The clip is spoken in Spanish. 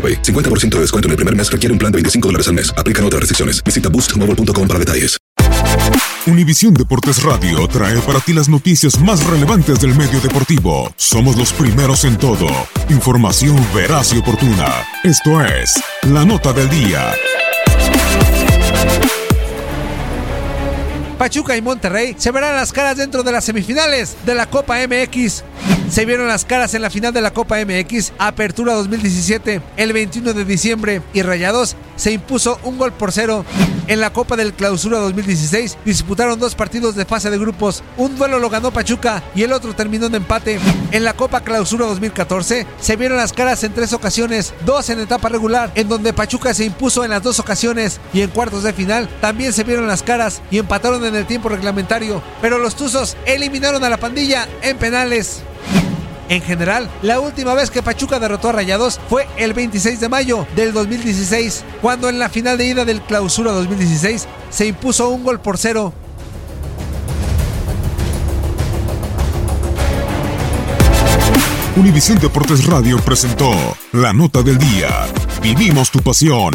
AroPay. 50% de descuento en el primer mes requiere un plan de 25 dólares al mes. Aplican otras restricciones. Visita boostmobile.com para detalles. Univisión Deportes Radio trae para ti las noticias más relevantes del medio deportivo. Somos los primeros en todo. Información veraz y oportuna. Esto es La Nota del Día. Pachuca y Monterrey se verán las caras dentro de las semifinales de la Copa MX. Se vieron las caras en la final de la Copa MX, Apertura 2017, el 21 de diciembre, y Rayados se impuso un gol por cero. En la Copa del Clausura 2016 disputaron dos partidos de fase de grupos. Un duelo lo ganó Pachuca y el otro terminó en empate. En la Copa Clausura 2014 se vieron las caras en tres ocasiones, dos en etapa regular, en donde Pachuca se impuso en las dos ocasiones y en cuartos de final también se vieron las caras y empataron en el tiempo reglamentario. Pero los Tuzos eliminaron a la pandilla en penales. En general, la última vez que Pachuca derrotó a Rayados fue el 26 de mayo del 2016, cuando en la final de ida del Clausura 2016 se impuso un gol por cero. Univisión Deportes Radio presentó La Nota del Día. Vivimos tu pasión.